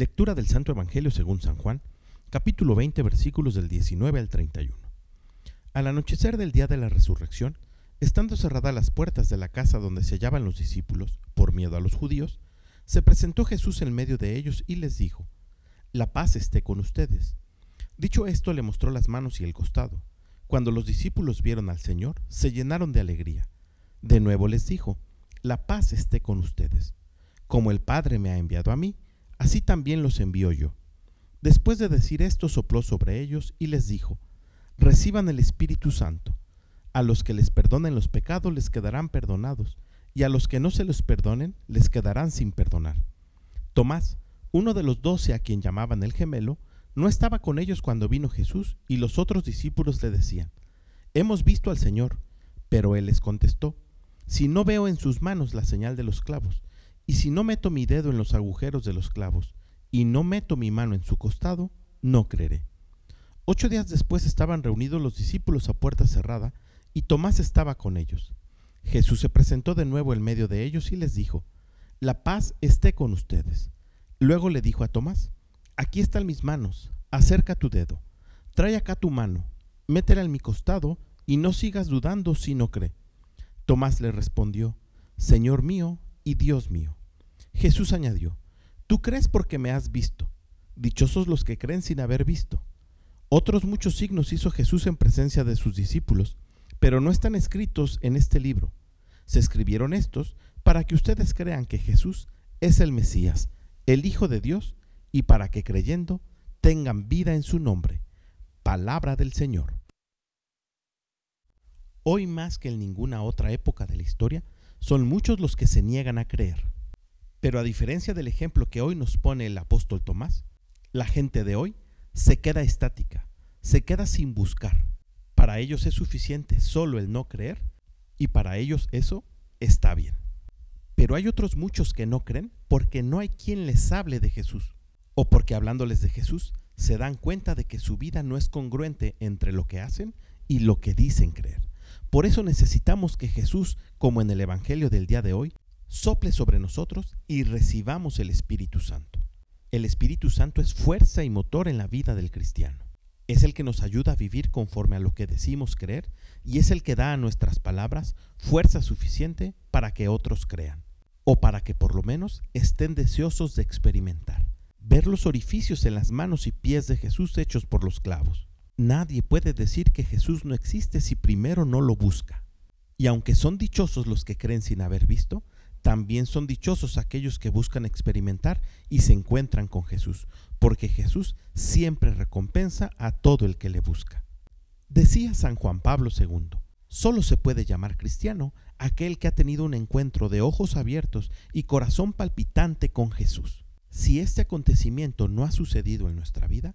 Lectura del Santo Evangelio según San Juan, capítulo 20, versículos del 19 al 31. Al anochecer del día de la resurrección, estando cerradas las puertas de la casa donde se hallaban los discípulos, por miedo a los judíos, se presentó Jesús en medio de ellos y les dijo, La paz esté con ustedes. Dicho esto, le mostró las manos y el costado. Cuando los discípulos vieron al Señor, se llenaron de alegría. De nuevo les dijo, La paz esté con ustedes. Como el Padre me ha enviado a mí, así también los envío yo. Después de decir esto, sopló sobre ellos y les dijo, Reciban el Espíritu Santo. A los que les perdonen los pecados les quedarán perdonados, y a los que no se los perdonen les quedarán sin perdonar. Tomás, uno de los doce a quien llamaban el gemelo, no estaba con ellos cuando vino Jesús, y los otros discípulos le decían, Hemos visto al Señor. Pero él les contestó, Si no veo en sus manos la señal de los clavos, y si no meto mi dedo en los agujeros de los clavos, y no meto mi mano en su costado, no creeré. Ocho días después estaban reunidos los discípulos a puerta cerrada, y Tomás estaba con ellos. Jesús se presentó de nuevo en medio de ellos y les dijo, La paz esté con ustedes. Luego le dijo a Tomás, Aquí están mis manos, acerca tu dedo, trae acá tu mano, métela en mi costado, y no sigas dudando si no cree. Tomás le respondió, Señor mío y Dios mío. Jesús añadió, Tú crees porque me has visto. Dichosos los que creen sin haber visto. Otros muchos signos hizo Jesús en presencia de sus discípulos, pero no están escritos en este libro. Se escribieron estos para que ustedes crean que Jesús es el Mesías, el Hijo de Dios, y para que creyendo tengan vida en su nombre. Palabra del Señor. Hoy más que en ninguna otra época de la historia, son muchos los que se niegan a creer. Pero a diferencia del ejemplo que hoy nos pone el apóstol Tomás, la gente de hoy se queda estática, se queda sin buscar. Para ellos es suficiente solo el no creer y para ellos eso está bien. Pero hay otros muchos que no creen porque no hay quien les hable de Jesús o porque hablándoles de Jesús se dan cuenta de que su vida no es congruente entre lo que hacen y lo que dicen creer. Por eso necesitamos que Jesús, como en el Evangelio del día de hoy, sople sobre nosotros y recibamos el Espíritu Santo. El Espíritu Santo es fuerza y motor en la vida del cristiano. Es el que nos ayuda a vivir conforme a lo que decimos creer y es el que da a nuestras palabras fuerza suficiente para que otros crean, o para que por lo menos estén deseosos de experimentar, ver los orificios en las manos y pies de Jesús hechos por los clavos. Nadie puede decir que Jesús no existe si primero no lo busca. Y aunque son dichosos los que creen sin haber visto, también son dichosos aquellos que buscan experimentar y se encuentran con Jesús, porque Jesús siempre recompensa a todo el que le busca. Decía San Juan Pablo II, solo se puede llamar cristiano aquel que ha tenido un encuentro de ojos abiertos y corazón palpitante con Jesús. Si este acontecimiento no ha sucedido en nuestra vida,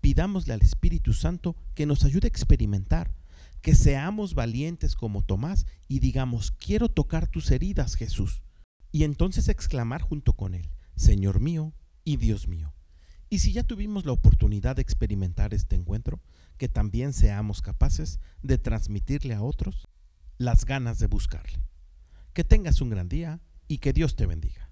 pidámosle al Espíritu Santo que nos ayude a experimentar, que seamos valientes como Tomás y digamos, quiero tocar tus heridas, Jesús. Y entonces exclamar junto con él, Señor mío y Dios mío. Y si ya tuvimos la oportunidad de experimentar este encuentro, que también seamos capaces de transmitirle a otros las ganas de buscarle. Que tengas un gran día y que Dios te bendiga.